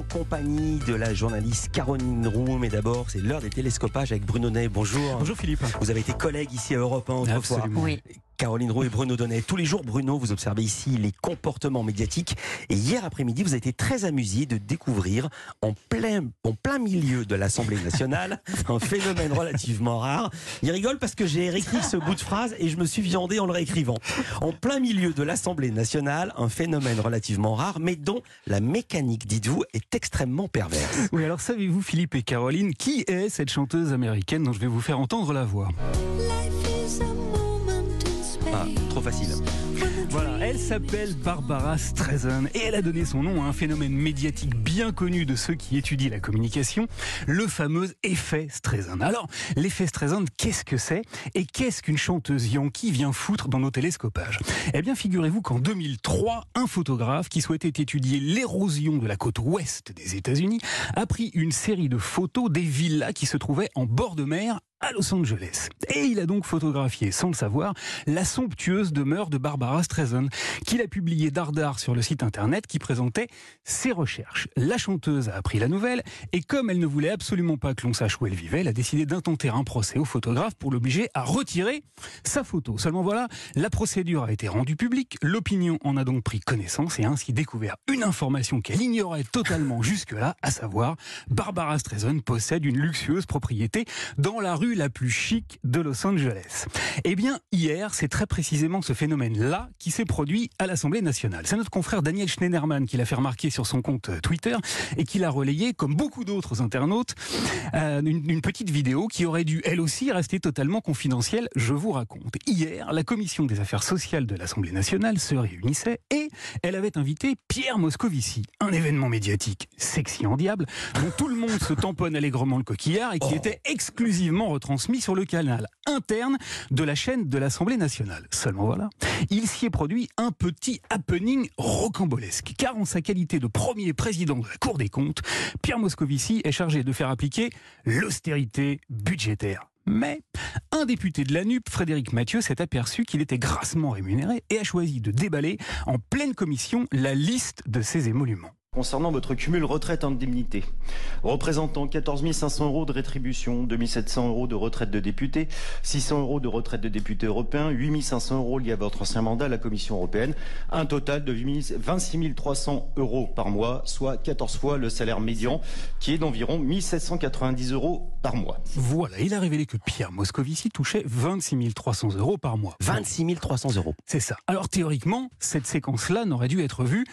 en compagnie de la journaliste Caroline Roux. Mais d'abord, c'est l'heure des télescopages avec Bruno Ney. Bonjour. Bonjour Philippe. Vous avez été collègue ici à Europe 1 autrefois. Absolument. Oui. Caroline Roux et Bruno Donnet. Tous les jours, Bruno, vous observez ici les comportements médiatiques. Et hier après-midi, vous avez été très amusé de découvrir en plein, en plein milieu de l'Assemblée nationale un phénomène relativement rare. Il rigole parce que j'ai réécrit ce bout de phrase et je me suis viandé en le réécrivant. En plein milieu de l'Assemblée nationale, un phénomène relativement rare, mais dont la mécanique, dites-vous, est extrêmement perverse. Oui, alors savez-vous, Philippe et Caroline, qui est cette chanteuse américaine dont je vais vous faire entendre la voix? Facile. Voilà, elle s'appelle Barbara Streisand et elle a donné son nom à un phénomène médiatique bien connu de ceux qui étudient la communication, le fameux effet Streisand. Alors, l'effet Streisand, qu'est-ce que c'est et qu'est-ce qu'une chanteuse yankee vient foutre dans nos télescopages? Eh bien, figurez-vous qu'en 2003, un photographe qui souhaitait étudier l'érosion de la côte ouest des États-Unis a pris une série de photos des villas qui se trouvaient en bord de mer à Los Angeles. Et il a donc photographié, sans le savoir, la somptueuse demeure de Barbara Streisand, qu'il a publié dardard sur le site internet qui présentait ses recherches. La chanteuse a appris la nouvelle et comme elle ne voulait absolument pas que l'on sache où elle vivait, elle a décidé d'intenter un procès au photographe pour l'obliger à retirer sa photo. Seulement voilà, la procédure a été rendue publique, l'opinion en a donc pris connaissance et ainsi découvert une information qu'elle ignorait totalement jusque-là, à savoir Barbara Streisand possède une luxueuse propriété dans la rue la plus chic de Los Angeles. Eh bien, hier, c'est très précisément ce phénomène-là qui s'est produit à l'Assemblée nationale. C'est notre confrère Daniel Schneiderman qui l'a fait remarquer sur son compte Twitter et qui l'a relayé, comme beaucoup d'autres internautes, euh, une, une petite vidéo qui aurait dû, elle aussi, rester totalement confidentielle. Je vous raconte. Hier, la commission des affaires sociales de l'Assemblée nationale se réunissait et elle avait invité Pierre Moscovici, un événement médiatique sexy en diable, dont tout le monde se tamponne allègrement le coquillard et qui Oh. était exclusivement retransmis sur le canal interne de la chaîne de l'Assemblée nationale. Seulement voilà, il s'y est produit un petit happening rocambolesque, car en sa qualité de premier président de la Cour des comptes, Pierre Moscovici est chargé de faire appliquer l'austérité budgétaire. Mais un député de la NUP, Frédéric Mathieu, s'est aperçu qu'il était grassement rémunéré et a choisi de déballer en pleine commission la liste de ses émoluments. Concernant votre cumul retraite-indemnité, représentant 14 500 euros de rétribution, 2 700 euros de retraite de député, 600 euros de retraite de député européen, 8 500 euros liés à votre ancien mandat à la Commission européenne, un total de 8 26 300 euros par mois, soit 14 fois le salaire médian, qui est d'environ 1790 euros par mois. Voilà, il a révélé que Pierre Moscovici touchait 26 300 euros par mois. 26 300 euros. C'est ça. Alors théoriquement, cette séquence-là n'aurait dû être vue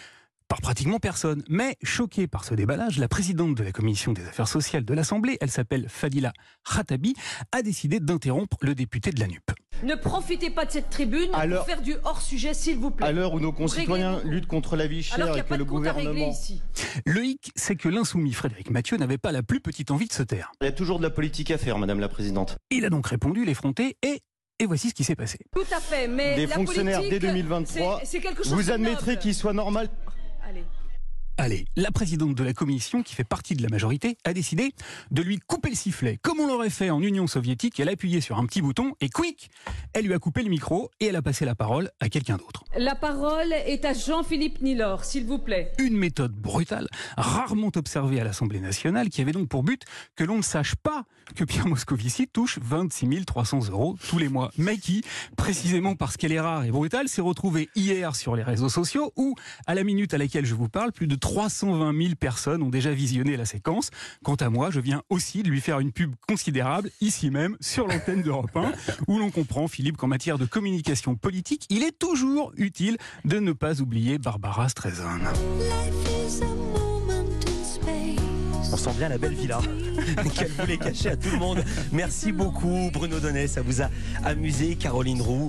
par pratiquement personne. Mais choquée par ce déballage, la présidente de la commission des affaires sociales de l'Assemblée, elle s'appelle Fadila Khatabi, a décidé d'interrompre le député de la NUP. Ne profitez pas de cette tribune Alors- pour faire du hors-sujet, s'il vous plaît. À l'heure où nos concitoyens luttent contre la vie chère et que le gouvernement... ici. Le hic, c'est que l'insoumis Frédéric Mathieu n'avait pas la plus petite envie de se taire. Il y a toujours de la politique à faire, Madame la Présidente. Il a donc répondu l'effronté et, et voici ce qui s'est passé. Tout à fait, mais Des la fonctionnaires dès 2023, c'est- c'est quelque chose Vous admettrez qu'il soit normal. Allez, la présidente de la commission, qui fait partie de la majorité, a décidé de lui couper le sifflet. Comme on l'aurait fait en Union soviétique, elle a appuyé sur un petit bouton et quick, elle lui a coupé le micro et elle a passé la parole à quelqu'un d'autre. La parole est à Jean-Philippe Nilor, s'il vous plaît. Une méthode brutale, rarement observée à l'Assemblée nationale, qui avait donc pour but que l'on ne sache pas que Pierre Moscovici touche 26 300 euros tous les mois. Mais qui, précisément parce qu'elle est rare et brutale, s'est retrouvée hier sur les réseaux sociaux où, à la minute à laquelle je vous parle, plus de 320 000 personnes ont déjà visionné la séquence. Quant à moi, je viens aussi de lui faire une pub considérable, ici même, sur l'antenne d'Europe 1, où l'on comprend, Philippe, qu'en matière de communication politique, il est toujours utile de ne pas oublier Barbara Streisand. On sent bien la belle villa qu'elle voulait cacher à tout le monde. Merci beaucoup Bruno Donnet, ça vous a amusé Caroline Roux.